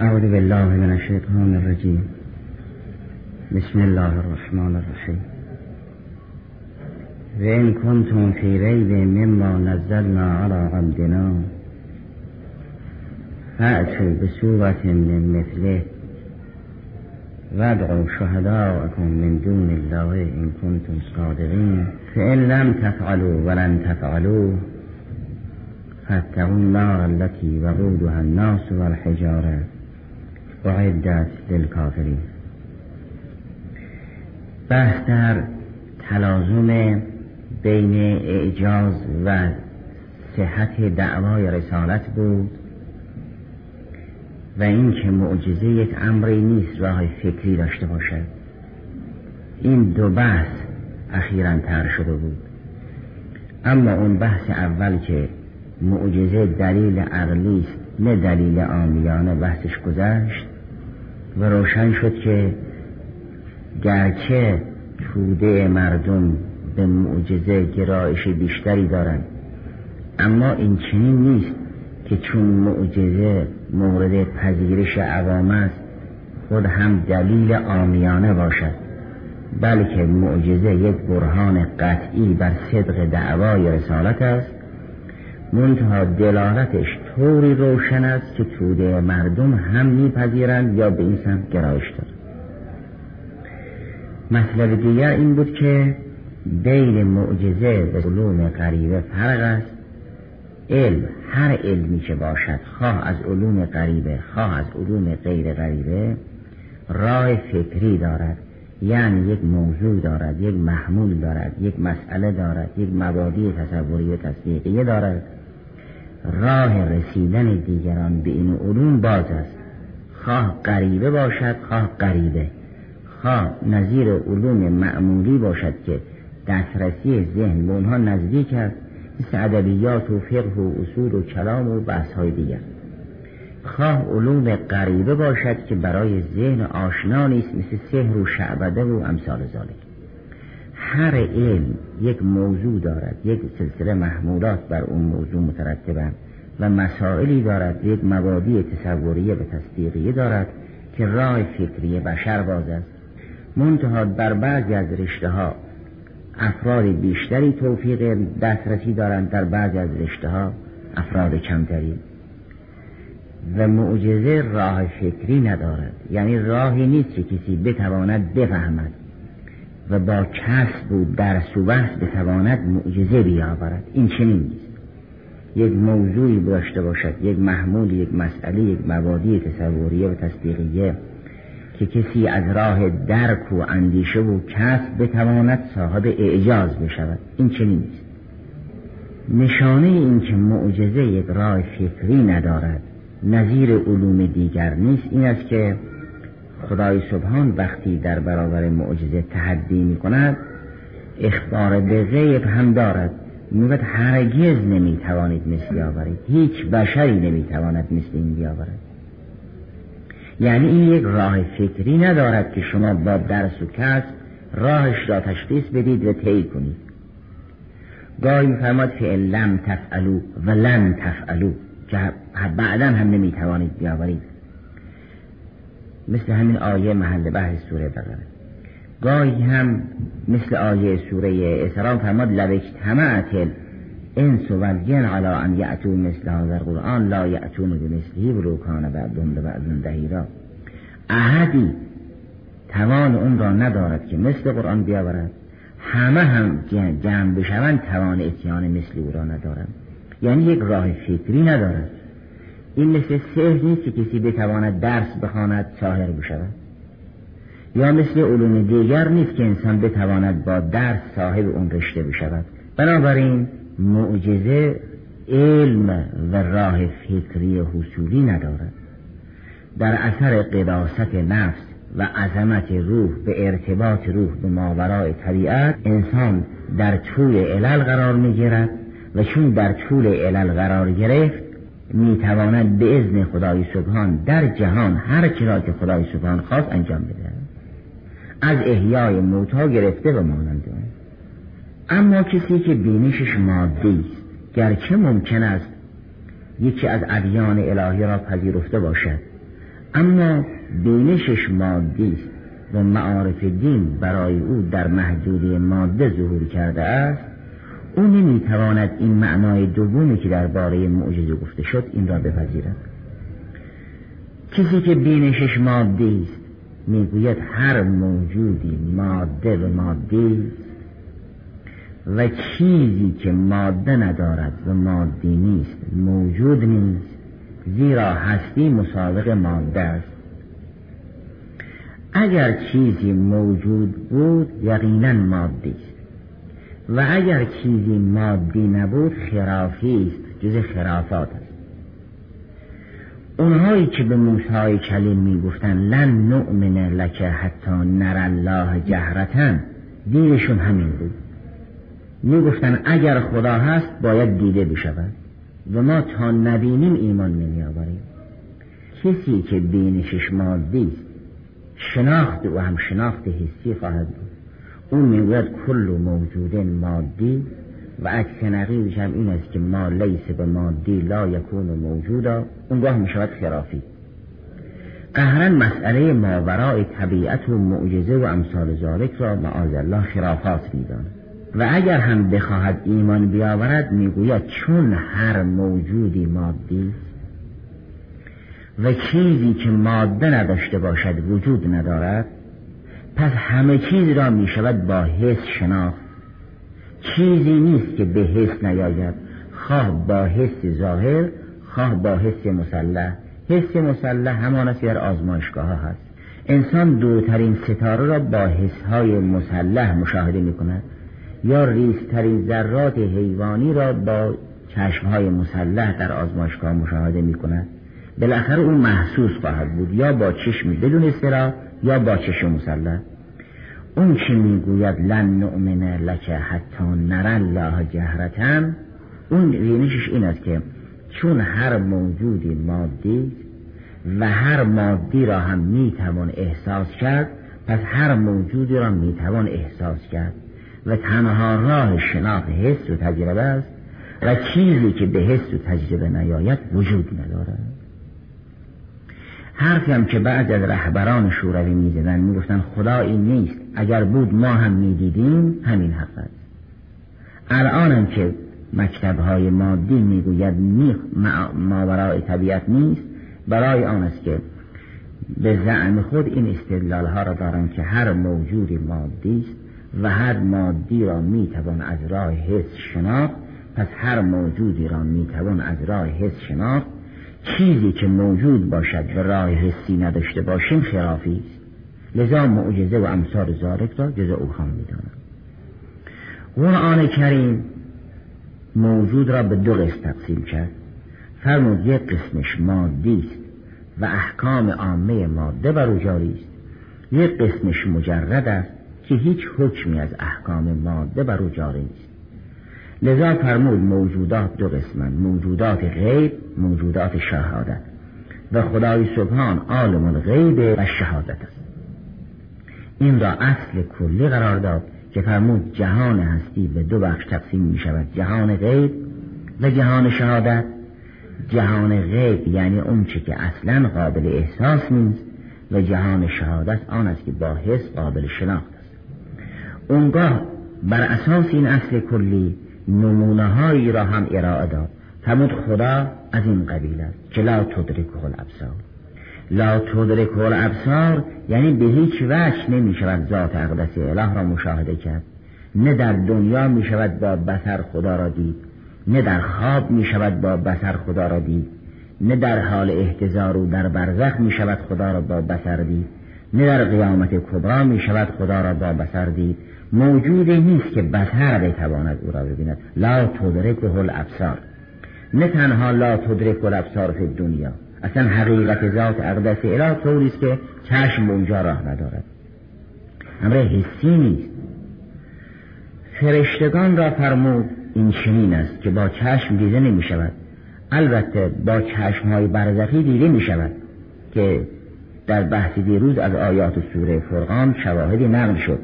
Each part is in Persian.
أعوذ بالله من الشيطان الرجيم. بسم الله الرحمن الرحيم. وإن كنتم في ريب مما نزلنا على عبدنا فأتوا بسورة من مثله وادعوا شهداءكم من دون الله إن كنتم صادقين. فإن لم تفعلوا ولن تفعلوا فاتقوا النار التي وقودها الناس والحجارة اعدت للکافرین بحث در تلازم بین اعجاز و صحت دعوای رسالت بود و اینکه معجزه یک امری نیست راه فکری داشته باشد. این دو بحث اخیرا تر شده بود. اما اون بحث اول که معجزه دلیل عقلی است نه دلیل آمیانه بحثش گذشت و روشن شد که گرچه توده مردم به معجزه گرایش بیشتری دارند اما این چنین نیست که چون معجزه مورد پذیرش عوام است خود هم دلیل آمیانه باشد بلکه معجزه یک برهان قطعی بر صدق دعوای رسالت است منتها دلالتش طوری روشن است که توده مردم هم میپذیرند یا به این سمت گرایش دارند. مطلب دیگر این بود که بین معجزه و علوم غریبه فرق است. علم هر علمی که باشد خواه از علوم غریبه خواه از علوم غیر غریبه راه فکری دارد. یعنی یک موضوع دارد یک محمول دارد یک مسئله دارد یک مبادی تصوری و تصدیقیه دارد. راه رسیدن دیگران به این علوم باز است. خواه غریبه باشد خواه غریبه. خواه نظیر علوم معمولی باشد که دسترسی ذهن به اونها نزدیک است. مثل ادبیات و فقه و اصول و کلام و بحث های دیگر. خواه علوم غریبه باشد که برای ذهن آشنا نیست مثل سحر و شعبده و امثال ذالک هر علم یک موضوع دارد یک سلسله محمولات بر اون موضوع مترتبند و مسائلی دارد یک مبادی تصوریه و تصدیقیه دارد که راه فکری بشر باز است. منتها بر بعضی از رشته ها افراد بیشتری توفیق دسترسی دارند در بعضی از رشته ها افراد کمتری. و معجزه راه فکری ندارد. یعنی راهی نیست که کسی بتواند بفهمد. و با کسب و درس و بتواند معجزه بیاورد. این چنین نیست. یک موضوعی داشته باشد یک محمول یک مسئله یک مبادی تصوریه و تصدیقیه که کسی از راه درک و اندیشه و کسب بتواند صاحب اعجاز بشود. این چنین نیست. نشانه این که معجزه یک راه فکری ندارد نظیر علوم دیگر نیست این است که خدای سبحان وقتی در برابر معجزه تحدی می کند اخبار به غیب هم دارد. می‌گوید هرگز نمی‌توانید مثلی آورید هیچ بشری نمی‌تواند مثل این بیاورد. یعنی این یک راه فکری ندارد که شما با درس و کسب راهش را تشخیص بدید و طی کنید. گاهی میفرماد که لم تفعلو و لن تفعلو که بعدا هم نمی‌توانید بیاورید. مثل همین آیه محل بحث سوره بقره. گاهی هم مثل آیه سوره اسرام فرماد لبک تمعت انس و الجن علی ان یعتو مثل هذا القرآن لا یعتون بمثله ولو کان بعضهم لبعض دهیرا. احدی توان اون را ندارد که مثل قرآن بیاورد. همه هم جمع بشوند توان اتیان مثل او را ندارد یعنی یک راه فکری ندارد. این مثل سهر نیست که کسی بتواند درس بخواند ساهر بشود. یا مثل علوم دیگر نیست که انسان بتواند با درس صاحب اون رشته بشود. بنابراین معجزه علم و راه فکری حصولی ندارد. در اثر قداست نفس و عظمت روح به ارتباط روح به ماورای طبیعت انسان در طول علل قرار می گیرد و چون در طول علل قرار گرفت می تواند به ازن خدای سبحان در جهان هر چرا که خدای سبحان خواست انجام بده. از احیای موتا گرفته و مانند اما کسی که بینشش مادی است گرچه ممکن است یکی از ادیان الهی را پذیرفته باشد اما بینشش مادی است و معارف دین برای او در محدوده ماده ظهور کرده است او نمی‌تواند این معنای دومی که درباره معجزه گفته شد این را بپذیرد. کسی که بینشش مادی است می‌گوید هر موجودی ماده و مادی و چیزی که ماده ندارد و مادی نیست موجود نیست زیرا هستی مسابق ماده است. اگر چیزی موجود بود یقینا مادی است. و اگر چیزی مادی نبود خرافی است جز خرافات است. اونهایی که به موسی کلیم می‌گفتن لن نؤمن لک حتی نر الله جهرتن. دیرشون همین بود. می‌گفتن اگر خدا هست باید دیده بشود. و ما تا نبینیم ایمان نمی آوریم کسی که بینشش مادی شناخت و هم شناخت حسی خواهد بود. اون می‌گوید کل موجود مادی و عکس نقیبش هم این است که ما لیس به مادی لا یکون موجودا اونگاه می شود خرافی. قهرن مسئله ماورای طبیعت و معجزه و امثال ذالک را معاذ الله خرافات می‌داند. و اگر هم بخواهد ایمان بیاورد می‌گوید چون هر موجودی مادی و چیزی که ماده نداشته باشد وجود ندارد پس همه چیز را می شود با حس شناخت. چیزی نیست که به حس نیاید. خواه با حس ظاهر خواه با حس مسلح. حس مسلح همان است در آزمایشگاه ها هست. انسان دورترین ستاره را با حس های مسلح مشاهده می کند یا ریزترین ذرات حیوانی را با های مسلح در آزمایشگاه مشاهده می کند بالاخره اون محسوس خواهد بود یا با چشمی بدون استرا یا با چشم مسلح اون که می‌گوید لن نؤمن لک حتی نر الله جهرتن؟ اون رینشش این است که چون هر موجودی مادی و هر مادی را هم می‌توان احساس کرد پس هر موجودی را می‌توان احساس کرد. و تنها راه شناخت حس و تجربه است و چیزی که به حس و تجربه نیاید وجود ندارد. حرفی هم که بعد از رهبران شوروی می‌زدن می‌گفتن خدایی نیست. اگر بود ما هم می‌دیدیم همین حق است. الان که مکتبهای مادی می‌گوید می ماورای طبیعت نیست برای آن است که به زعم خود این استدلال ها را دارن که هر موجودی مادی است و هر مادی را می‌توان از راه حس شناخت پس هر موجودی را می‌توان از راه حس شناخت چیزی که موجود باشد و راه حسی نداشته باشیم خرافی است. لذا معجزه و امثال زارک را جز او خان می‌دانم. قرآن کریم موجود را به دو قسم تقسیم کرد. فرمود یک قسمش مادی است و احکام عامه ماده بر جاری است. یک قسمش مجرد است که هیچ حکمی از احکام ماده بر جاری نیست. لذا فرمود موجودات دو قسمن موجودات غیب موجودات شهادت. و خدای سبحان عالم الغیب و شهادت است. این را اصل کلی قرار داد که فرمود جهان هستی به دو بخش تقسیم می شود. جهان غیب و جهان شهادت. جهان غیب یعنی اون چه که اصلا قابل احساس نیست و جهان شهادت آن است که با حس قابل شناخت است. اونگاه بر اساس این اصل کلی نمونه هایی را هم ارائه داد. فرمود خدا از این قبیل است که لا تدرک الابصار. لا تدرک الابصار یعنی به هیچ وجه نمی شود ذات اقدس اله را مشاهده کرد. نه در دنیا می شود با بسر خدا را دید. نه در خواب می شود با بسر خدا را دید. نه در حال احتضار و در برزخ می شود خدا را با بسر دید. نه در قیامت کبرا می شود خدا را با بسر دید. موجودی نیست که بسر بتواند او را ببیند. لا تدرک الابصار. نه تنها لا تدرک الابصار فی دنیا اصلا حقیقت ذات اقدس اله طوری است که چشم اونجا راه ندارد. امر حسی نیست. فرشتگان را فرمود این چنین است که با چشم دیده نمی شود. البته با چشم های برزخی دیده می شود که در بحث دیروز از آیات سوره فرقان شواهدی نقل شد.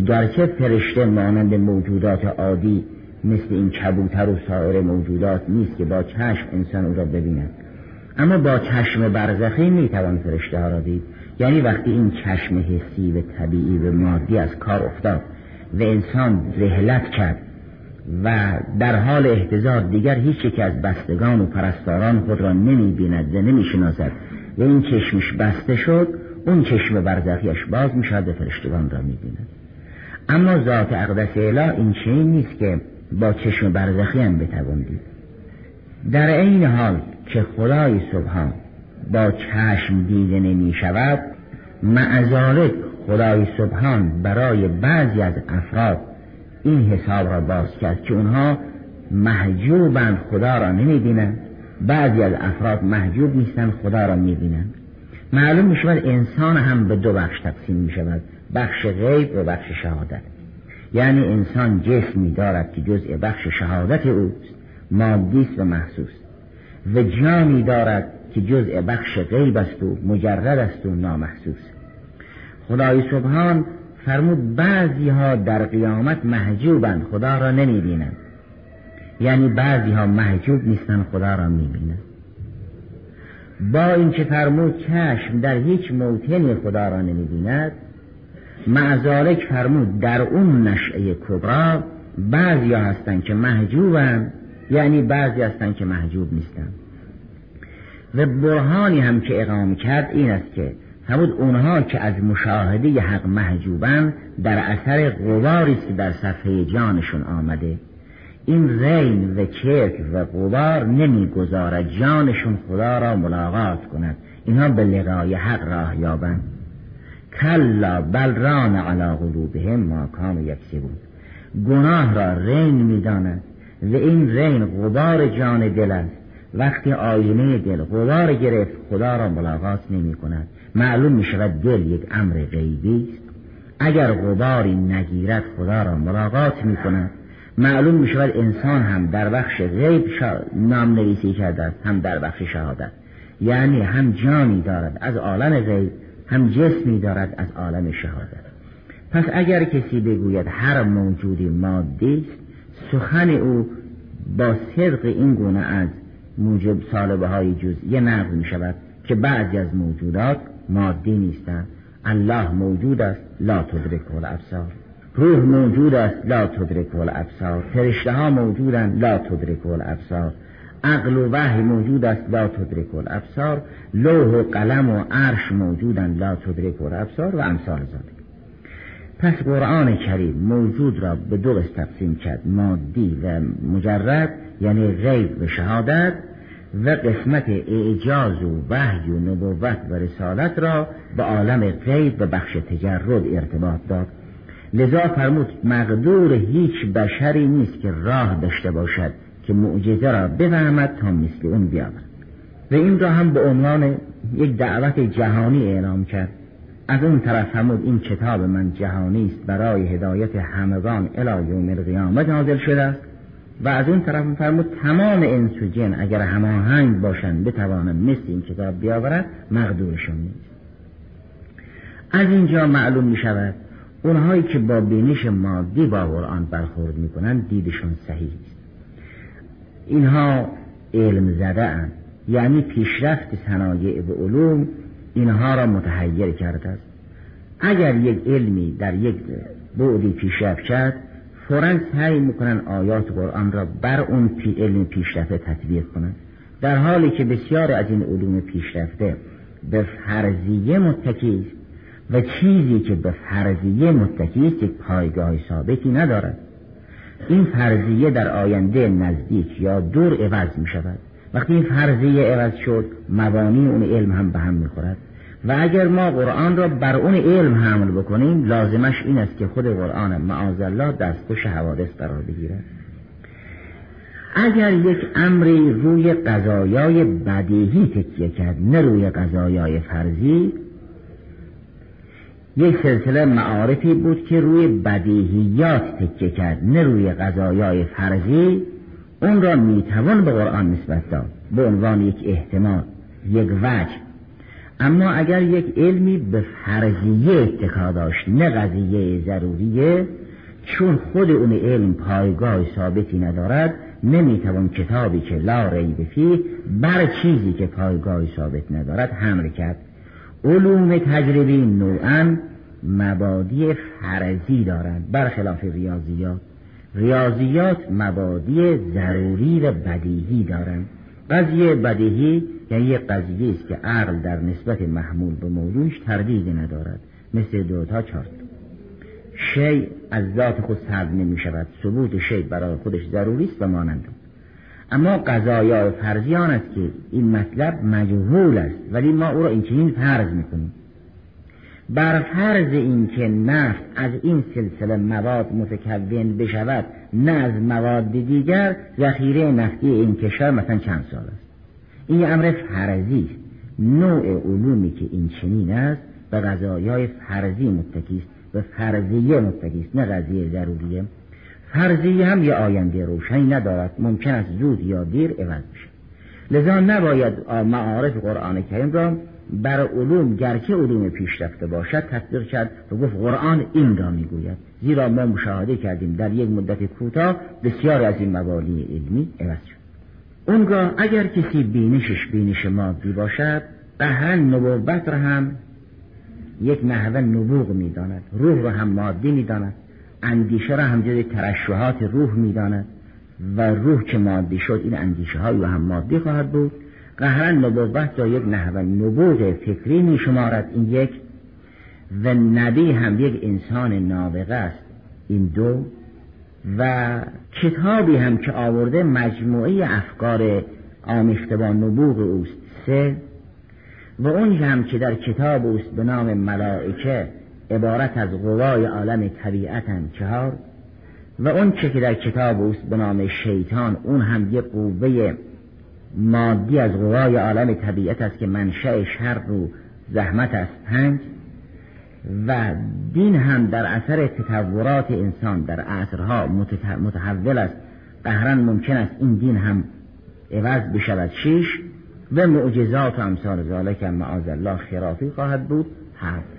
گرچه فرشته مانند موجودات عادی مثل این کبوتر و سایر موجودات نیست که با چشم انسان او را ببیند. اما با چشم برزخی می‌توان فرشته ها را دید. یعنی وقتی این چشم حسی و طبیعی و مادی از کار افتاد و انسان رهلت کرد و در حال احتضار دیگر هیچ یک از بستگان و پرستاران خود را نمی بیند و نمی شناسد و این چشمش بسته شد اون چشم برزخیش باز می شود و فرشتگان را می بیند اما ذات اقدس اله این چنین نیست که با چشم برزخی هم بتوان در این حال که خدای سبحان با چشم دیده نمی شود معذالک خدای سبحان برای بعضی از افراد این حساب را باز کرد که اونها محجوبند خدا را نمی بینند. بعضی از افراد محجوب نیستند خدا را می بینند. معلوم می شود انسان هم به دو بخش تقسیم می شود. بخش غیب و بخش شهادت. یعنی انسان جسمی دارد که جزء بخش شهادت اوست مادیست و محسوس. و جانی دارد که جزء بخش غیب است و مجرد است و نامحسوس. خدای سبحان فرمود بعضی ها در قیامت محجوبند خدا را نمی بینند یعنی بعضی ها محجوب نیستند خدا را می بینند با اینکه فرمود چشم در هیچ موطنی خدا را نمی بیند معذالک فرمود در اون نشعه کبرا بعضی ها هستند که محجوبند یعنی بعضی هستند که محجوب نیستند و برهانی هم که اقام کرد این است که همون اونها که از مشاهده حق محجوبن در اثر غباری است که در صفحه جانشون آمده. این رین و چرک و غبار نمی‌گذارد جانشون خدا را ملاقات کند. اینها به لقای حق راه یابند. کلا بل ران علی قلوبهم ما کانوا یکسبون. گناه را رین می‌داند و این رین غبار جان دل است. وقتی آینه دل غبار گرفت خدا را ملاقات نمی کند معلوم می شود دل یک امر غیبی است. اگر غباری نگیرد خدا را ملاقات می کند معلوم می شود انسان هم در بخش غیب نام نویسی کرده است هم در بخش شهادت. یعنی هم جانی دارد. از عالم غیب هم جسمی دارد از عالم شهادت. پس اگر کسی بگوید هر موجودی مادی سخن او با صدق این گونه از موجب سالبه های جزئی نقل می شود که بعضی از موجودات مادی نیستند. الله موجود است لا تدرک الابصار. روح موجود است لا تدرک الابصار. فرشته ها موجودند لا تدرک الابصار. عقل و وحی موجود است لا تدرک الابصار. لوح و قلم و عرش موجودند لا تدرک الابصار و امثال ذلك پس قرآن کریم موجود را به دو تقسیم کرد مادی و مجرد یعنی غیب و شهادت و قسمت اعجاز و وحی و نبوت و رسالت را به عالم غیب و بخش تجرد ارتباط داد. لذا فرمود مقدور هیچ بشری نیست که راه داشته باشد. که معجزه را بفهمد تا مثل اون بیاورد و این را هم به عنوان یک دعوت جهانی اعلام کرد. از اون طرف فرمود این کتاب من جهانی است برای هدایت همگان الی یوم القیامت نازل شده است. و از اون طرف فرمود تمام انس و جن اگر هماهنگ باشند بتوانند مثل این کتاب بیاورد مقدورشون نیست. از اینجا معلوم می شود اونهایی که با بینش مادی با قرآن برخورد می کنند دیدشون صحیح است. اینها علم زده اند یعنی پیشرفت صنایع و علوم اینها را متحیر کرده است. اگر یک علمی در یک بعدی پیشرفت کرد فورا سعی می‌کنن آیات قرآن را بر اون پی علم پیشرفته تطبیق کنند. در حالی که بسیار از این علوم پیشرفته به فرضیه متکی است و چیزی که به فرضیه متکی است یک پایگاه ثابتی ندارد. این فرضیه در آینده نزدیک یا دور عوض می شود. وقتی این فرضیه عوض شد مبانی اون علم هم به هم می خورد. و اگر ما قرآن را بر اون علم حمل بکنیم لازمش این است که خود قرآن معاذ الله دستخوش حوادث قرار بگیرد. اگر یک امری روی قضایای بدیهی تکیه کرد نه روی قضایای فرضی یک سلسله معارفی بود که روی بدیهیات تکیه کرد نه روی قضایای فرضی. اون را می‌توان به قرآن نسبت داد به عنوان یک احتمال یک وجه. اما اگر یک علمی به فرضیه اتکا داشت نه قضیه ضروریه چون خود اون علم پایگاه ثابتی ندارد نمی‌توان کتابی که لا ریب فیه بر چیزی که پایگاهی ثابت ندارد حمل کرد. علوم تجربی نوعا مبادی فرضی دارند. برخلاف ریاضیات. ریاضیات مبادی ضروری و بدیهی دارند. قضیه بدیهی یعنی یک قضیه است که عقل در نسبت محمول به موضوعش تردید ندارد. مثل دو تا چهار شی از ذات خود سلب نمی شود. ثبوت شی برای خودش ضروری است و مانند. اما قضایا فرضی آن است که این مطلب مجهول است. ولی ما او را این چنین فرض می‌کنیم. بر فرض اینکه نفت از این سلسله مواد متکون بشود نه از مواد دیگر ذخیره نفتی این کشور مثلا چند سال است. این امر فرضی است. نوع علومی که این چنین است به قضایای فرضی متکی است به فرضیه متکی است نه قضیه ضروریه. فرضیه هم یه آینده روشنی ندارد ممکن است زود یا دیر عوض بشه. لذا نباید معارف قرآن کریم را بر علوم گرچه علوم پیشرفته باشد تطبیق کرد و گفت قرآن این را می‌گوید. زیرا ما مشاهده کردیم در یک مدت کوتاه بسیار از این مبانی علمی عوض شد. اونگاه اگر کسی بینشش بینش مادی باشد قهرا نبوت را هم یک نحوه نبوغ می‌داند روح را هم مادی می‌داند اندیشه را هم جز ترشوهات روح می‌داند و روح که مادی شد این اندیشه های هم مادی خواهد بود. قهرا نبوت را یک نحوه نبوغ فکری می شمارد این یک و نبی هم یک انسان نابغه است. این دو و کتابی هم که آورده مجموعه افکار آمیخته با نبوغ اوست. سه و اون هم که در کتاب اوست به نام ملائکه عبارت از قوای عالم طبیعت چهار و اون چه که در کتاب اوست به نام شیطان اون هم یک قوه مادی از قوای عالم طبیعت است که منشأ شر رو زحمت است. پنج و دین هم در اثر تطورات انسان در عصرها متحول است. قهرا ممکن است این دین هم عوض بشود. شیش و معجزات و امثال ذالک معاذ الله خرافی خواهد بود. هفت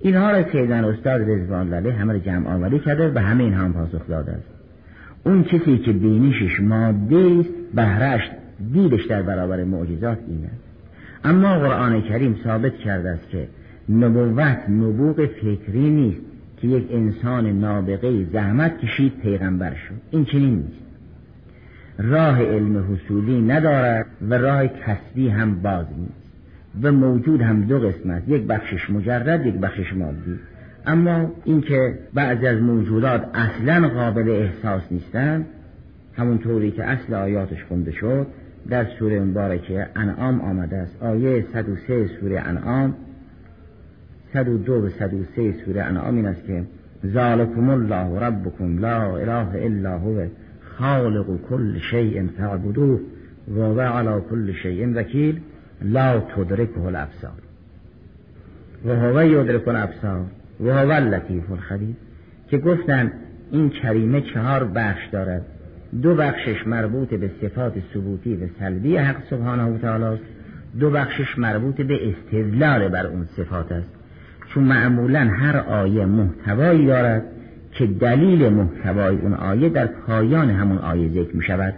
اینها را سیدن استاد رضوان الله همه جمع آوری کرده و همه این هم پاسخ داده است. اون کسی که بینشش ماده است بهرش دیدش در برابر معجزات این است اما قرآن کریم ثابت کرده است که نبوت نبوغ فکری نیست که یک انسان نابغه زحمت کشید پیغمبر شد. این چنین نیست. راه علم حصولی ندارد و راه کسبی هم باز نیست. و موجود هم دو قسمت یک بخشش مجرد یک بخشش مادی. اما اینکه بعضی از موجودات اصلا قابل احساس نیستند همونطوری که اصل آیاتش خونده شد در سوره مبارکه انعام آمده است. آیه 103 سوره انعام 102 و 103 سوره انعام این است که ذالکم الله ربکم لا اله الا هو خالق کل شیء فاعبدوه و هو علی کل شیء وکیل لا تدرکه الابصار. و هو یدرک الابصار. و هو اللطیف الخبیر که گفتن این کریمه چهار بخش دارد. دو بخشش مربوط به صفات ثبوتی و سلبی حق سبحانه و تعالی است. دو بخشش مربوط به استدلال بر اون صفات است. چون معمولا هر آیه محتوایی دارد که دلیل محتوای اون آیه در پایان همون آیه ذکر می شود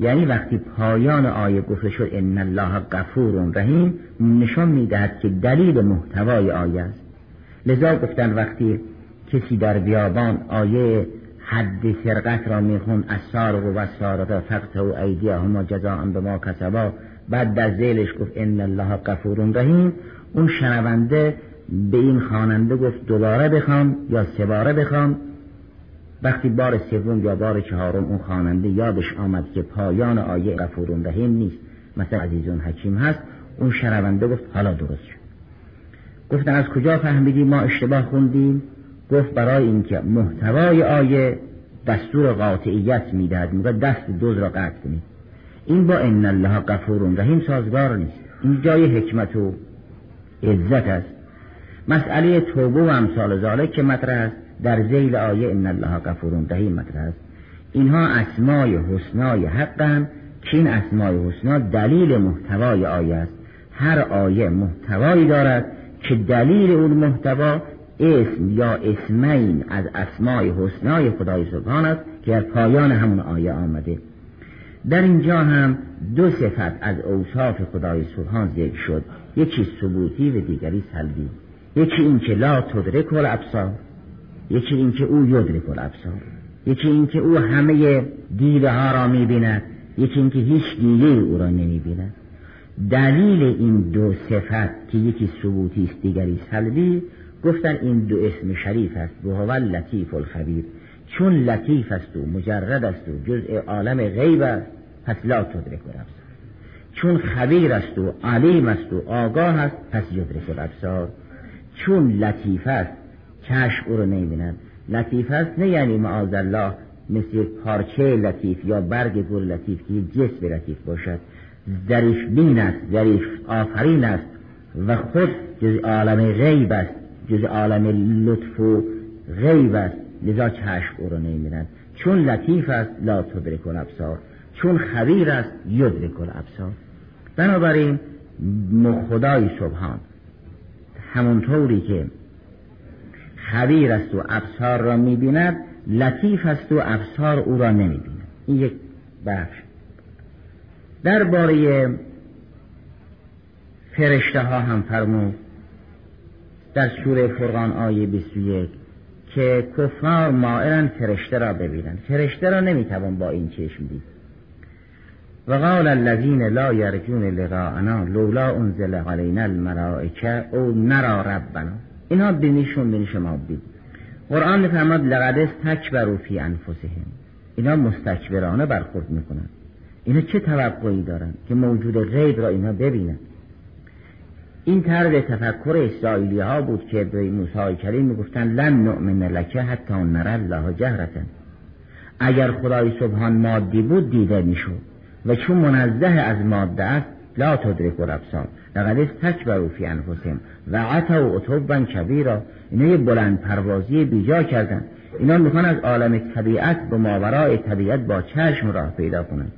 یعنی وقتی پایان آیه گفته شد ان الله غفور رحیم نشان می‌دهد که دلیل محتوای آیه است. لذا گفتن وقتی کسی در بیابان آیه حد سرقت را میخون از سارق و سارق فقط و ایدیه هما جزاء به ما کسبا. بعد در زیلش گفت ان الله غفور رحیم. اون شنونده به این خواننده گفت دوباره بخوام یا سه بخوام وقتی بار سوم یا بار چهارم اون خواننده یادش آمد که پایان آیه غفور رحیم نیست. مثل عزیزون حکیم هست. اون شنونده گفت حالا درست شد. گفتن از کجا فهمیدی ما اشتباه خوندیم؟ گفت برای اینکه محتوای آیه دستور قاطعیت می‌دهد میگه دست دوز را قطع کنید این با ان الله غفور رحیم سازگار نیست. این جای حکمت و عزت است. مسئله توبه و امثال ذالک که مطرح است در زیل آیه ان الله غفور رحیم مطرح است. اینها اسمای حسنای حقن. که این اسمای حسنا دلیل محتوای آیه است. هر آیه محتوایی دارد که دلیل اون محتوا اسم یا اسمین از اسمای حسنای خدای سبحان است که در پایان همون آیه آمده. در اینجا هم دو صفت از اوصاف خدای سبحان ذکر شد. یکی ثبوتی و دیگری سلبی. یکی این که لا تدرک الابصار. یکی این که او یدرک الابصار. یکی این که او همه دیده ها را می‌بیند. یکی این که هیچ دیده او را نمی‌بیند. دلیل این دو صفت که یکی ثبوتی است دیگری سلبی گفتن این دو اسم شریف است. و هو لطیف الخبیر. چون لطیف است و مجرد است و جزء عالم غیب است پس لا تدرک الابصار چون خبیر است و علیم است و آگاه است پس یدرک الابصار چون لطیف است چشم او رو نمی‌بیند لطیف است نه یعنی معاذ الله مثل پارچه لطیف یا برگ گل لطیف که جسم لطیف باشد. ظریف بین است ظریف آفرین است و خود جز عالم غیب است جز عالم لطف و غیب است. لذا چشم او رو نمی‌بیند. چون لطیف است لا تدرک الابصار. چون خبیر است یدرک الابصار. بنابراین خدای سبحان همونطوری که خبیر است و ابصار را می‌بیند لطیف است و ابصار او را نمی‌بیند. این یک بخش. درباره فرشته ها هم فرمود در سوره فرقان آیه 21 که کفار مائرن فرشته را ببینند. فرشته را نمی‌توان با این چشم دید. و قال الذین لا یرجون لقاءنا لولا انزل علینا الملائکه او نرا ربنا. اینا بینیشون بینی شما بید. قرآن میفرماد لقد استکبروا فی انفسهم. اینا مستکبرانه برخورد می‌کنن اینا چه توقعی دارن که موجود غیب را اینا ببینن؟ این طرز تفکر اسرائیلی ها بود که به موسی کریم می‌گفتن لن نؤمن لکه حتی نر الله جهرتن اگر خدای سبحان مادی بود دیده می‌شد و چون منزه از ماده است لا تدرک الابصار. لقد استکبروا فی انفسهم و عتوا عتبا کبیرا. اینا یه بلند پروازی بیجا کردن. اینا می‌خوان از عالم طبیعت به ماورای طبیعت با چشم راه پیدا کنند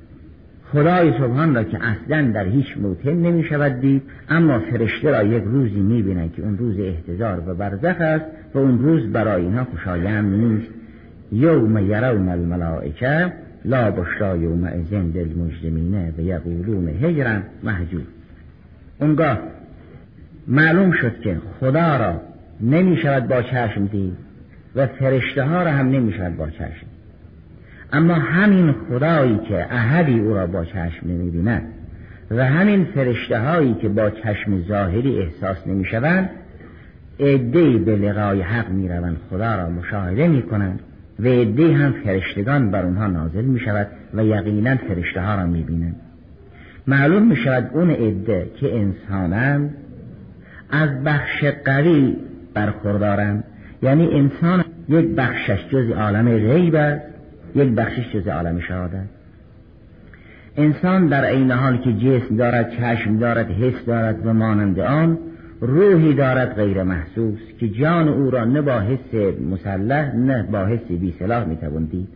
خدای سبحان را که اصلا در هیچ موطن نمی شود دید اما فرشته را یک روزی می بینن که اون روز احتضار و برزخ است و اون روز برای اینها خوشایند نیست. یوم یرون الملائکه لا بشرا یوم ازن مجرمینه و یقولون هجرن محجوب اونگاه معلوم شد که خدا را نمی شود با چشم دید و فرشته ها را هم نمی شود با چشم. اما همین خدایی که احدی او را با چشم نمی و همین فرشته هایی که با چشم ظاهری احساس نمی شوند به لقای حق می روند خدا را مشاهده می کنند و عده هم فرشتگان بر اونها نازل می شود و یقینا فرشته ها را می بینند معلوم می شود اون عده که انسانند از بخش قوی برخوردارند. یعنی انسان یک بخشش جز عالم غیب است. یک بخشش جز عالم شهادت. انسان در عین حال که جسم دارد چشم دارد حس دارد و مانند آن روحی دارد غیر محسوس که جان او را نه با حس مسلح نه با حس بی سلاح می دید.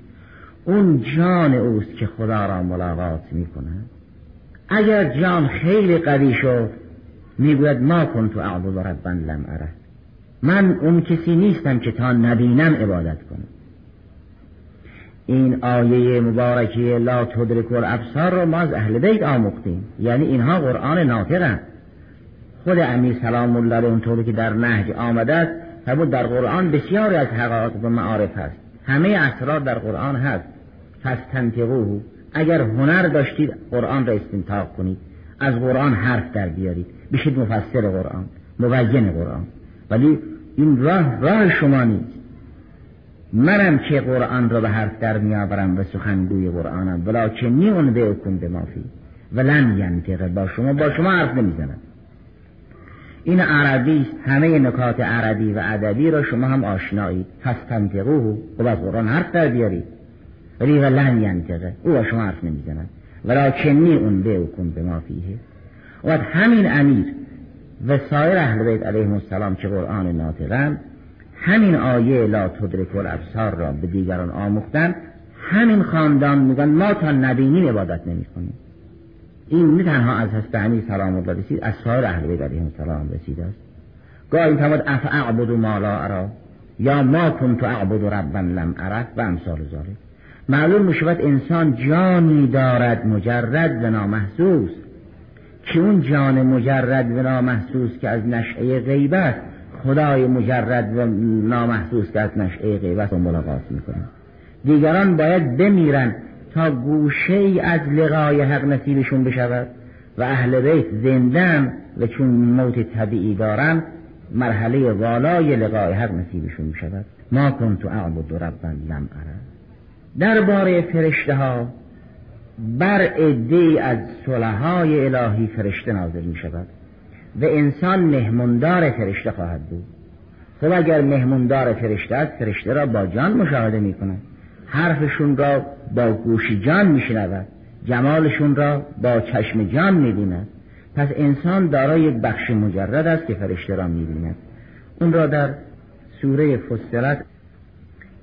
اون جان اوست که خدا را ملاقات می کند. اگر جان خیلی قوی شد می‌گوید ما کنتو اعبد ربا لم اره من اون کسی نیستم که تا نبینم عبادت کنم. این آیه مبارکه لا تدرک الابصار رو ما از اهل بیت آموختیم. یعنی اینها قرآن ناطقن خود امیر سلام الله علیه اونطوری که در نهج آمده است فرمود در قرآن بسیاری از حقایق و معارف هست. همه اسرار در قرآن هست. پس تنطقوه. اگر هنر داشتید قرآن را استنتاق کنید. از قرآن حرف در بیارید. بشید مفسر قرآن مبین قرآن. ولی این راه راه شما نیست. منم که قرآن را به حرف در میآورم و سخنگوی قرآنم ولیکنی اون به کن به مافی ولن ینطقه با شما با شما حرف نمی‌زنم. این عربی همه نکات عربی و ادبی را شما هم آشنایید پس تنطقوه و از قرآن حرف در بیارید. ولی ولن ینطقه او با شما حرف نمی‌زند ولیکنی اون به کن به مافیه و همین امیر و سایر اهل بیت علیهم السلام که قرآن ناطقن همین آیه لا تدرک الابصار را به دیگران آموختن همین خاندان میگن ما تا نبینیم عبادت نمی کنیم این نه تنها از امیر سلام الله رسید از سایر اهل بیت علیهم السلام رسید است. گاهی فرمود اف اعبد ما لا ارا؟ یا ما کنت اعبد ربا لم عرف و امثال ذالک معلوم می شود انسان جانی دارد مجرد و نامحسوس. که اون جان مجرد و نامحسوس که از نشعه غیب است؟ خدای مجرد و نامحسوس که از نشعه غیب است و ملاقات می‌کنه. دیگران باید بمیرن تا گوشه ای از لقای حق نصیبشون بشود و اهل بیت زندن و چون موت طبیعی دارن مرحله والای لقای حق نصیبشون بشود. ما کنت اعبد ربا لم اره درباره فرشته ها بر عده از صلحای الهی فرشته نازل می شود و انسان مهموندار فرشته خواهد بود. خب اگر مهموندار فرشته است فرشته را با جان مشاهده می کند حرفشون را با گوش جان می شنود جمالشون را با چشم جان می بیند پس انسان دارای یک بخش مجرد است که فرشته را می بیند اون را در سوره فصلت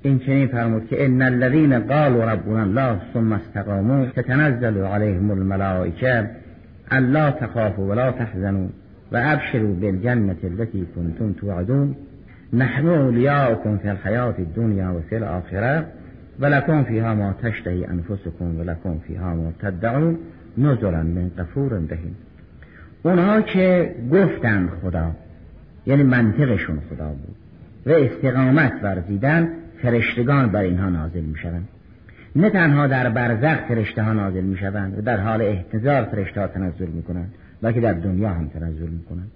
این چنین فرمود که ان الذين قالوا ربنا الله ثم استقاموا تتنزل عليهم الملائكه الا تخافوا ولا تحزنوا وابشروا بالجنه التي كنتم توعدون. نحن اولياؤكم في الحياه الدنيا وفي الاخره ولكم فيها ما تشتهي انفسكم ولكم فيها ما تدعون. نزلا من غفور رحیم. اونها که گفتن خدا یعنی منطقشون خدا بود و استقامت ورزیدن فرشتگان بر اینها نازل می شوند نه تنها در برزخ فرشته ها نازل می شوند و در حال احتضار فرشته ها تنزل می کنند بلکه در دنیا هم تنزل می کنند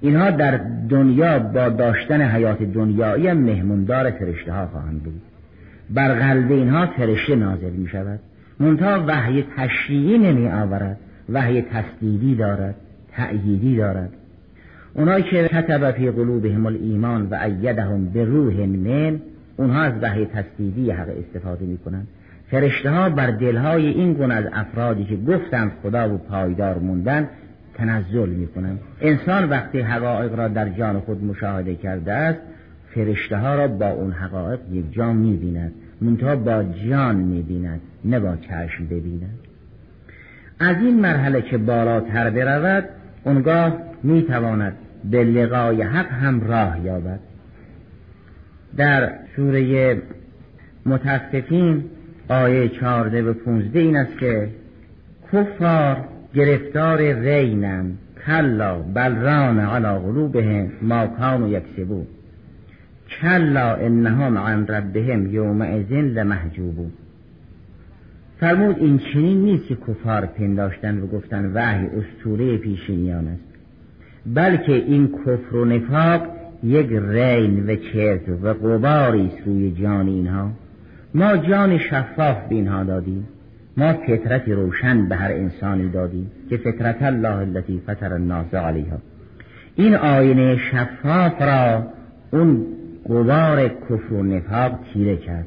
اینها در دنیا با داشتن حیات دنیایی هم مهموندار فرشته ها خواهند بود. بر قلب اینها فرشته نازل می شود منتها وحی تشریعی نمی آورد وحی تصدیدی دارد. تأییدی دارد. اونایی که کتب فی قلوبهم الایمان و ایدهم به روح من اونها از وحی تصدیدی حق استفاده می‌کنن فرشته ها بر دلهای این گونه از افرادی که گفتند خدا و پایدار موندن تنزل می‌کنن. انسان وقتی حقایق را در جان خود مشاهده کرده است فرشته ها را با اون حقایق یک جا می‌بیند. منتها با جان می‌بیند نه با چشم ببیند. از این مرحله که بالاتر برود اونگاه می‌تواند به لقای حق هم راه یابد. در سوره متفقین آیه چارده و پونزده این است که کفار گرفتار رینن کلا بلران علا قلوبهم ما کانوا یکسبون. کلا انهم عن ربهم یومئذ لمحجوبون. فرمود این چنین نیست که کفار پنداشتن و گفتن وحی استوره پیشینیان است. بلکه این کفر و نفاق یک رین و چرت و قباری روی جان اینها. ما جان شفاف به اینها دادیم. ما فطرت روشن به هر انسانی دادیم که فطرت الله التي فطر الناس علیها. این آینه شفاف را اون قبار کفر و نفاق تیره کرد.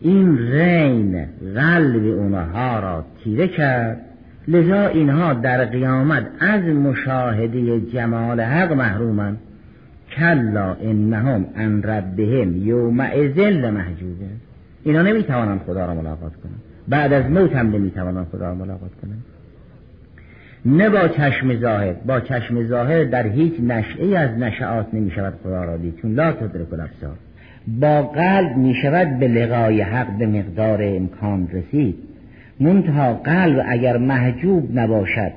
این رین قلب اونها را تیره کرد. لذا اینها در قیامت از مشاهده جمال حق محرومند. کلا انهم ان ربهم یومئذ لمحجوبه اینا نمی‌توانند خدا را ملاقات کنند. بعد از موت هم نمی‌توانند خدا را ملاقات کنند نه با چشم ظاهر با چشم ظاهر در هیچ نشعه از نشعات نمی شود خدا را دید. چون لا تدرک الابصار با قلب می شود به لقای حق به مقدار امکان رسید. منتها قلب اگر محجوب نباشد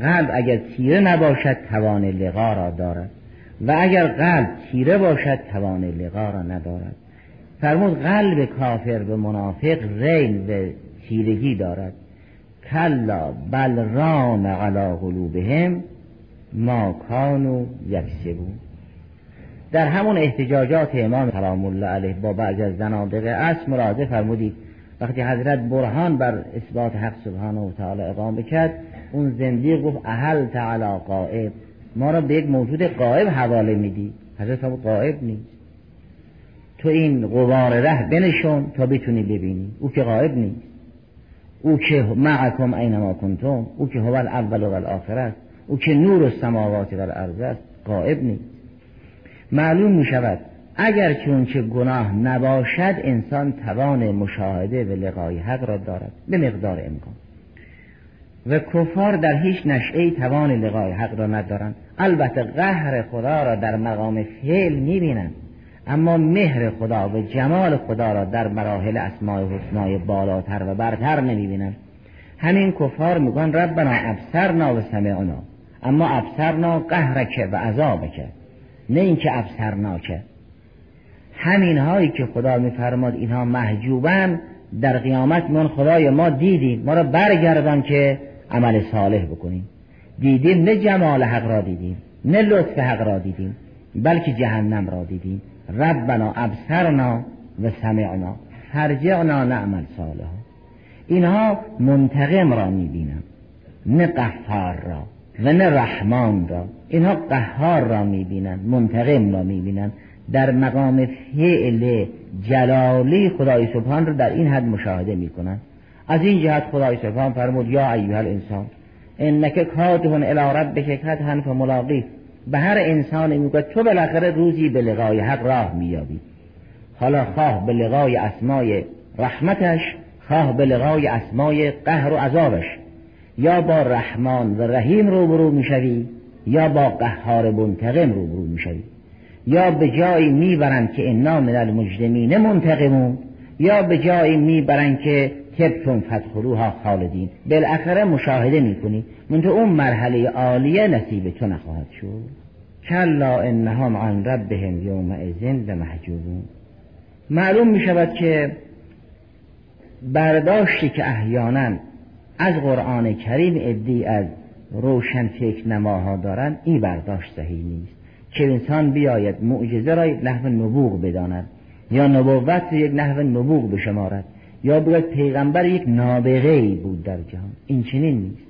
قلب اگر تیره نباشد توان لقا را دارد. و اگر قلب تیره باشد توان لقا را ندارد. فرمود قلب کافر به منافق رین و تیرگی دارد. کلا بل ران علا قلوبهم ما کانو یکسبون. در همون احتجاجات امام سلام الله علیه با بعض از زنادقه اصل مراجعه فرمودید وقتی حضرت برهان بر اثبات حق سبحانه و تعالی اقام بکرد اون زندگی گفت اهل تعالی قائب ما را به یک موجود قائب حواله میدی. حضرت فرمود قائب نیست. تو این غبار ره بنشون تا بتونی ببینی او که قائب نیست. او که معکم اینما کنتم او که هو الاول و الاخر است او که نور السماوات و الارض است قائب نیست. معلوم می شود اگر که اون چه گناه نباشد انسان توان مشاهده و لقای حق را دارد به مقدار امکان. و کفار در هیچ نشعه توان لقای حق را ندارند. البته قهر خدا را در مقام فعل می‌بینن اما مهر خدا و جمال خدا را در مراحل اسماع حسنای بالاتر و برتر نمی‌بینن همین کفار میگن ربنا ابصرنا و سمعنا. اما ابصرنا قهرک و عذابک نه اینکه ابصرناکه. همین هایی که خدا میفرماد اینها محجوبن در قیامت من خدای ما دیدیم. ما را برگردان که عمل صالح بکنیم. دیدیم نه جمال حق را دیدیم نه لطف حق را دیدیم بلکه جهنم را دیدیم. ربنا ابصرنا و سمعنا فرجعنا نعمل صالحا. اینها منتقم را می‌بینن نه قهار را و نه رحمان را. اینها قهار را می‌بینن منتقم را می‌بینن در مقام فعل جلالی خدای سبحان را در این حد مشاهده می‌کنن از این جهت خدای سبحان فرمود یا ایها الانسان انک کادهن الی ربک کدحن فملاقی به هر انسان میگه تو بالاخره روزی به لقای حق راه مییابی. حالا خواه به لقای اسمای رحمتش خواه به لقای اسمای قهر و عذابش. یا با رحمان و رحیم روبرو می‌شوی یا با قهار منتقم روبرو می‌شوی. یا به جایی می‌برند که انا من المجرمین منتقمون یا به جایی می‌برند که تبتون فتخروها خالدین. بالاخره مشاهده می‌کنی. منتها اون مرحله عالیه نصیب تو نخواهد شد. کلا انهم عن ربهم یومئذ لمحجوبون. معلوم می شود که برداشتی که احیانا از قرآن کریم ادی از روشن فکر نماها دارند این برداشت صحیح نیست. که انسان بیاید معجزه را یک نحو نبوغ بداند یا نبوت یک نحو نبوغ بشمارد یا باید پیغمبر یک نابغه بود در جهان. این چنین نیست.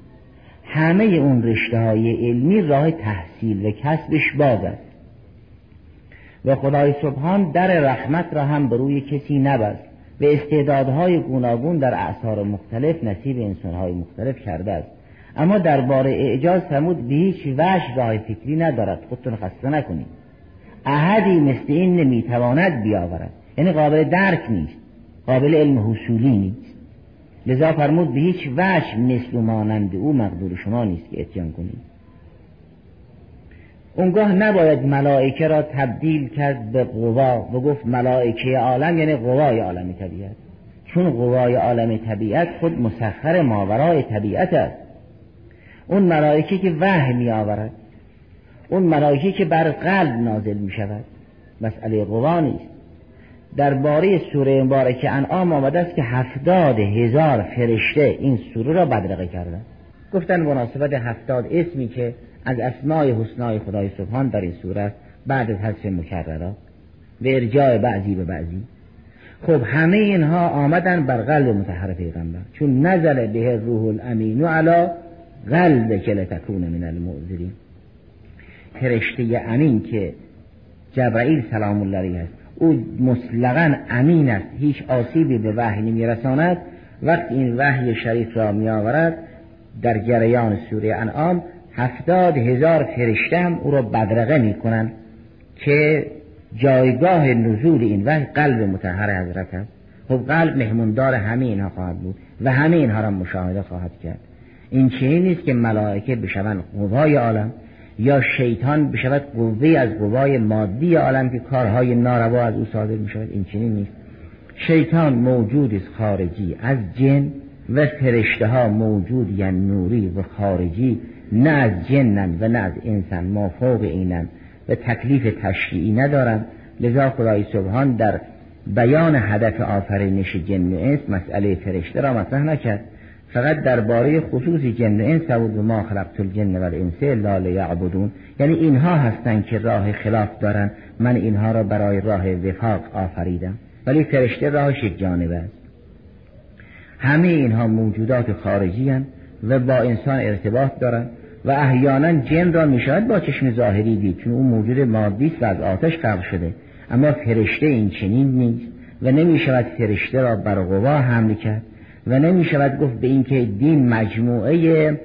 همه اون رشته های علمی راه تحصیل و کسبش باز است. و خدای سبحان در رحمت را هم به روی کسی نبست. و استعدادهای گوناگون در اعثار مختلف نصیب انسانهای مختلف کرده است. اما درباره اعجاز فرمود به هیچ وجه راه فکری ندارد. خودتون خسته نکنید. احدی مثل این نمی‌تواند بیاورد. یعنی قابل درک نیست. قابل علم حصولی نیست. لذا فرمود به هیچ وجه مثل مانند او مقدور شما نیست که اتیان کنید اونگاه نباید ملائکه را تبدیل کرد به قوا و گفت ملائکه عالم یعنی قوای عالم طبیعت. چون قوای عالم طبیعت خود مسخر ماورای طبیعت است. اون ملائکه که وحی می آورد اون ملائکه که بر قلب نازل می شود مسئله قوا نیست. درباره سوره مبارکه انعام آمده است که هفتاد هزار فرشته این سوره را بدرقه کردن. گفتن مناسبت هفتاد اسمی که از اسمای حسنای خدای سبحان در این سوره بعد از حذف مکررات و ارجاع بعضی به بعضی. خب همه اینها آمدن بر قلب متحر پیغمبر. چون نزل به روح الامین علا قلب که لتکون من المعذرین. فرشته امین که جبرائیل سلام الله علیه است. او مطلقا امین است. هیچ آسیبی به وحی نمیرساند. وقتی این وحی شریف را می آورد در جریان سوره انعام هفتاد هزار فرشته هم او را بدرقه می کنند که جایگاه نزول این وحی قلب متحر حضرت است. خب قلب مهموندار همه اینها خواهد بود و همه اینها را مشاهده خواهد کرد. این چنین نیست که ملائکه بشوند قوای عالم. یا شیطان بشود قوه از قوای مادی عالم که کارهای ناروا از او صادر می شود این چنین نیست. شیطان موجود است خارجی. از جن و فرشته ها موجود یعنی نوری و خارجی. نه از جنن و نه از انسان ما فوق اینن و تکلیف تشریعی ندارن. لذا خدای سبحان در بیان هدف آفرینش جن و انس مسئله فرشته را مطرح نکرد. فقط درباره خصوصی جن انس و ما خلقت الجن و الانس الا لیعبدون. یعنی اینها هستند که راه خلاف دارن. من اینها را برای راه وفاق آفریدم. ولی فرشته راهش یک جانبه است. همه اینها موجودات خارجی هن و با انسان ارتباط دارن و احیانا جن را می‌شود با چشم ظاهری دید. چون اون موجود مادی است و از آتش خلق شده. اما فرشته این چنین نیست و نمی شود فرشته را بر قوا حمل کرد. و نمی شود گفت به اینکه دین مجموعه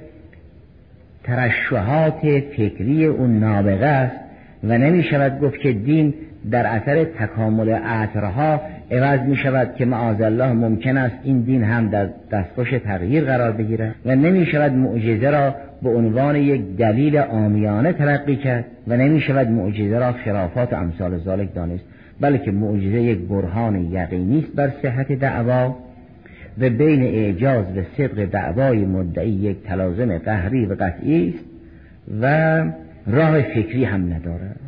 ترشحات فکری اون نابغه است و نمی شود گفت که دین در اثر تکامل عطرها عوض می شود که معاذ الله ممکن است این دین هم در دستخوش تغییر قرار بگیرد و نمی شود معجزه را به عنوان یک دلیل آمیانه تلقی کرد و نمی شود معجزه را خرافات امثال ذالک دانست بلکه معجزه یک برهان یقینی است بر صحت دعوا. و بین اعجاز و صدق دعوای مدعی یک تلازم قهری و قطعی است و راه فکری هم ندارد.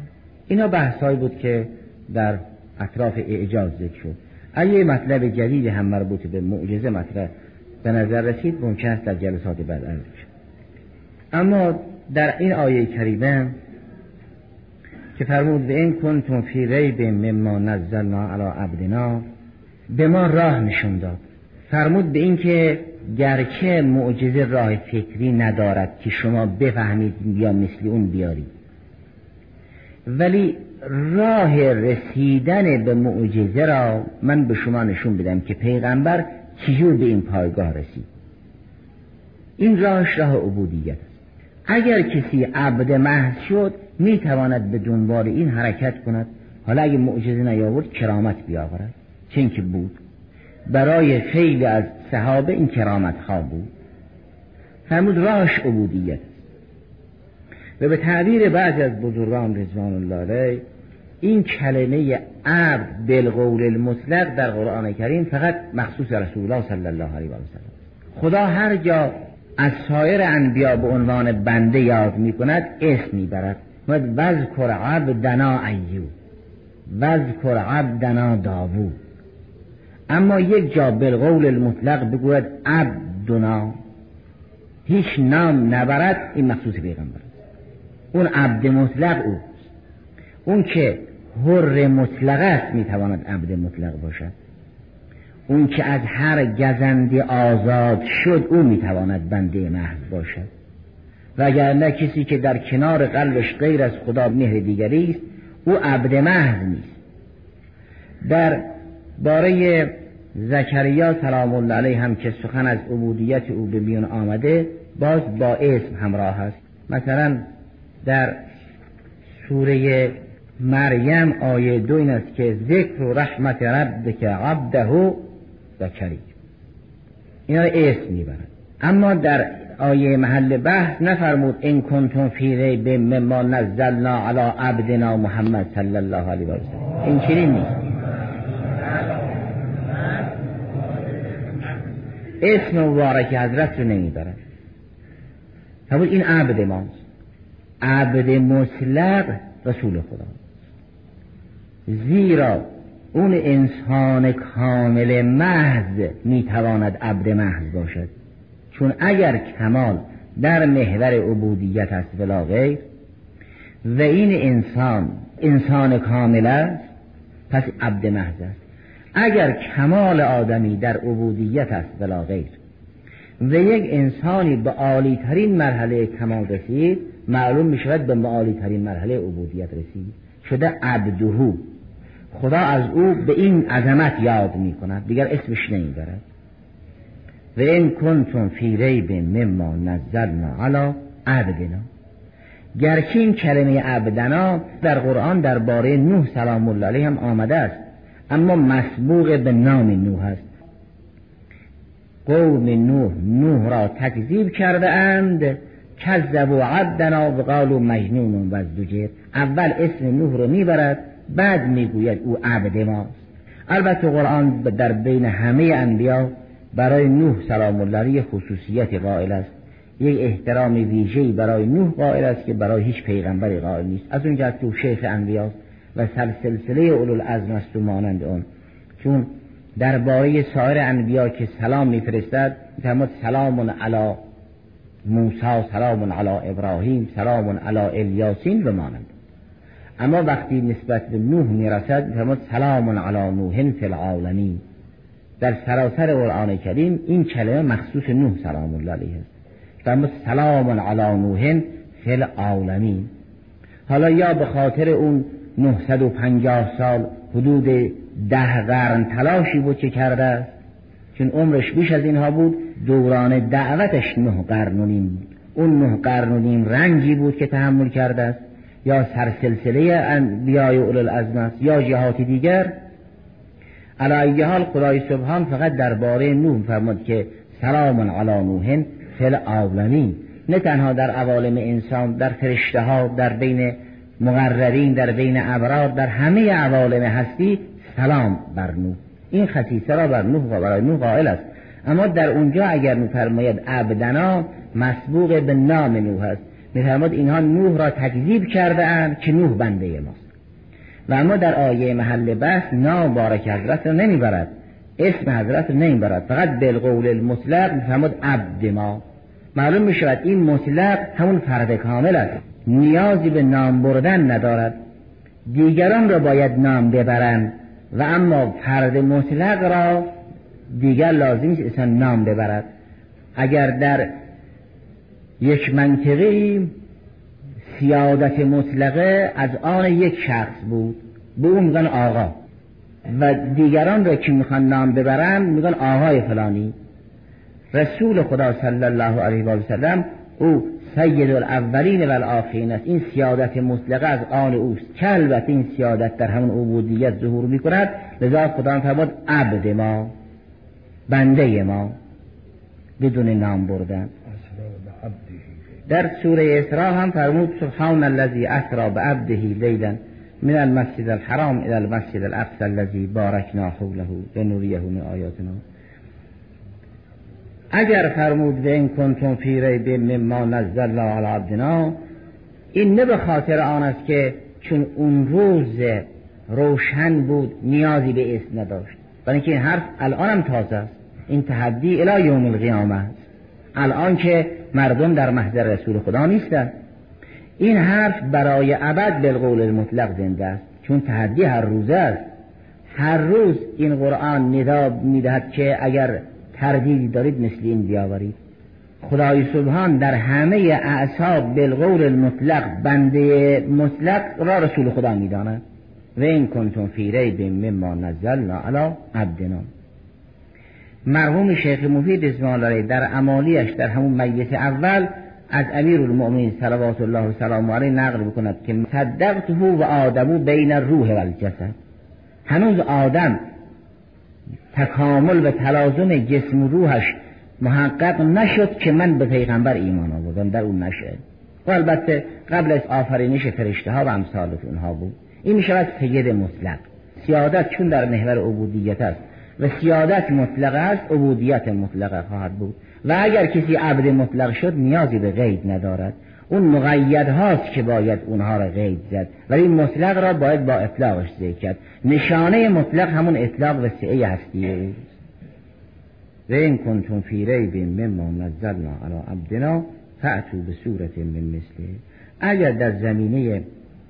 اینا بحثایی بود که در اطراف اعجاز ذکر شد. اگه مطلب جدید هم مربوط به معجزه مطرح به نظر رسید ممکن است در جلسات بعد اما در این آیه کریمه که فرمود به این کنتم فی ریب مما نزلنا علی عبدنا به ما راه نشون داد. فرمود به این که گرچه معجزه راه فکری ندارد که شما بفهمید یا مثل اون بیارید. ولی راه رسیدن به معجزه را من به شما نشون بدم که پیغمبر چجور به این پایگاه رسید. این راهش راه عبودیت است. اگر کسی عبد محض شد می‌تواند به دنبال این حرکت کند حالا اگه معجزه نیاورد کرامت بیاورد. چون که بود. برای خیلی از صحابه این کرامت خواه بود. فرمود راهش عبودیت. و به تعبیر بعضی از بزرگان رضوان الله علیه این کلمه عبد بالقول المطلق در قرآن کریم فقط مخصوص رسول الله صلی الله علیه و سلم خدا هر جا از سایر انبیا به عنوان بنده یاد می کند اسم می برد وذکر عبدنا ایوب. وذکر عبدنا داوود. اما یک جا بالقول المطلق بگوید عبدنا هیچ نام نبرد این مخصوص پیغمبر. اون عبد مطلق او اون که حر مطلق است می‌تواند عبد مطلق باشد. اون که از هر گزندی آزاد شد او می‌تواند بنده محض باشد. و اگر نه کسی که در کنار قلبش غیر از خدا مهر دیگری است او عبد محض نیست. در باره زکریا سلام الله علیه هم که سخن از عبودیت او به میان آمده باز با اسم همراه است. مثلا در سوره مریم آیه دو این است که ذکر و رحمت رب که عبده زکری. اینا رو اسم می‌برن. اما در آیه محل بحث نفرمود این کنتم فی ریب مما نزلنا علی عبدنا محمد صلی الله علیه و این چنین نیست. اسم مبارک حضرت رو نمی‌برن فرمود این عبد ماست. عبد مطلق رسول خدا زیرا اون انسان کامل محض می‌تواند عبد محض باشد. چون اگر کمال در محور عبودیت است ولا غیر و این انسان انسان کامل است پس عبد محض است. اگر کمال آدمی در عبودیت است ولا غیر و یک انسانی به عالی ترین مرحله کمال رسید معلوم می شود به عالی ترین مرحله عبودیت رسید. شده عبدهو. خدا از او به این عظمت یاد می کند دیگر اسمش نمی‌برد. و این کنتم فی ریب مما نزلنا علی عبدنا. گرچه این کلمه عبدنا در قرآن درباره نوح سلام الله علیه هم آمده است. اما مسبوق به نام نوح است. قوم نوح نوح را تکذیب کرده اند. کذب و عبدنا و قالوا مجنون و زجر. اول اسم نوح رو می‌برد بعد می‌گوید او عبد ماست البته قرآن در بین همه انبیا برای نوح سلام الله خصوصیت قائل است. یک احترام ویژه‌ای برای نوح قائل است که برای هیچ پیغمبری قائل نیست. از اونجا که او شیخ انبیاست. و سلسله اولو العزم است و مانند اون چون درباره سایر انبیا که سلام میفرستد میفرماد سلام علی موسی سلام علی ابراهیم سلام علی الیاسین و مانند. اما وقتی نسبت به نوح می‌رسد میفرماد سلام علی نوح فی العالمین. در سراسر قرآن کریم این کلمه مخصوص نوح سلام الله علیه است. فرمود سلام علی نوح فی العالمین. حالا یا به خاطر اون 950 سال حدود ده قرن تلاشی بود که کرده چون عمرش بیش از اینها بود دوران دعوتش نه قرن و نیم اون نه قرن و نیم رنجی بود که تحمل کرده است. یا سرسلسله انبیای اول العزم است یا جهات دیگر. علی حال خدای سبحان فقط درباره نوح فرمود که سلام علی نوح فل العالمین. نه تنها در عوالم انسان در فرشته ها در بین مقربین در بین ابرار در همه عوالم هستی سلام بر نوح. این خصیصه را بر نوح و برای نوح قائل است. اما در اونجا اگر میفرماید عبدنا مسبوق به نام نوح است. میفرماید اینها نوح را تکذیب کرده اند که نوح بنده ماست. و اما در آیه محل بحث نام بارک حضرت را نمی‌برد. اسم حضرت را نمی‌برد. فقط بالقول المطلق میفرماید عبد ما. معلوم می شود این مطلق همون فرد کامل است. نیازی به نام بردن ندارد. دیگران را باید نام ببرند. و اما فرد مطلق را دیگر لازم است نام ببرد. اگر در یک منطقه سیادت مطلقه از آن یک شخص بود به اون میگن آقا. و دیگران را که می‌خوان نام ببرن میگن آقای فلانی. رسول خدا صلی الله علیه و سلم او سید الاولین و الاخرین است. این سیادت مطلقه از آن اوست. که البته این سیادت در همون عبودیت ظهور می کند لذا خدا فرمود عبد ما بنده ما بدون نام بردن. در سوره اسراء هم فرمود سبحان الذي اسرا بعبده لیلا من المسجد الحرام الى المسجد الاقصى الذي باركنا حوله لنريه من آیاتنا. اگر فرمود به این کنتم فی ریب مما نزلنا علی عبدنا این نه به خاطر آن است که چون اون روز روشن بود نیازی به اسم نداشت. برای اینکه این حرف الان هم تازه است. این تحدی الی یوم القیامه است. الان که مردم در محضر رسول خدا نیستند این حرف برای ابد بالقول المطلق زنده است. چون تحدی هر روزه است. هر روز این قرآن ندا می‌دهد که اگر تردیدی دارید مثل این بیاورید. خدای سبحان در همه اعصاب بالقول المطلق بنده مطلق را رسول خدا می‌داند. و این کنتم فی ریب مما نزلنا علی عبدنا. مرحوم شیخ مفید اسم در امالیش در همون میت اول از امیر المؤمنین صلوات الله و سلام علیه نقل بکند که صدقته و آدمو بین الروح و الجسد. هنوز آدم تکامل و تلازم جسم و روحش محقق نشد که من به پیغمبر ایمان آوردم در اون نشه و البته قبل از آفرینش فرشته ها و امثال اونها بود. این می شود سید مطلق. سیادت چون در محور عبودیت است و سیادت مطلق است عبودیت مطلق خواهد بود. و اگر کسی عبد مطلق شد نیازی به قید ندارد. اون مقید هاست که باید اونها را قید زد. ولی مطلق را باید با اطلاقش ذکر کرد. نشانه مطلق همون اطلاق و سعه هستیه. و این کنتم فی ریب مما نزلنا علی عبدنا فعتو به صورت من مثله. اگر در زمینه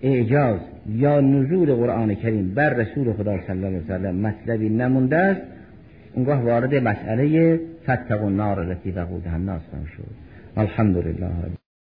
اعجاز یا نزول قرآن کریم بر رسول خدا صلی الله علیه وسلم مطلبی نمونده است اونگاه وارد مسئله فتق النار التي وقودها الناس شد. الحمدلله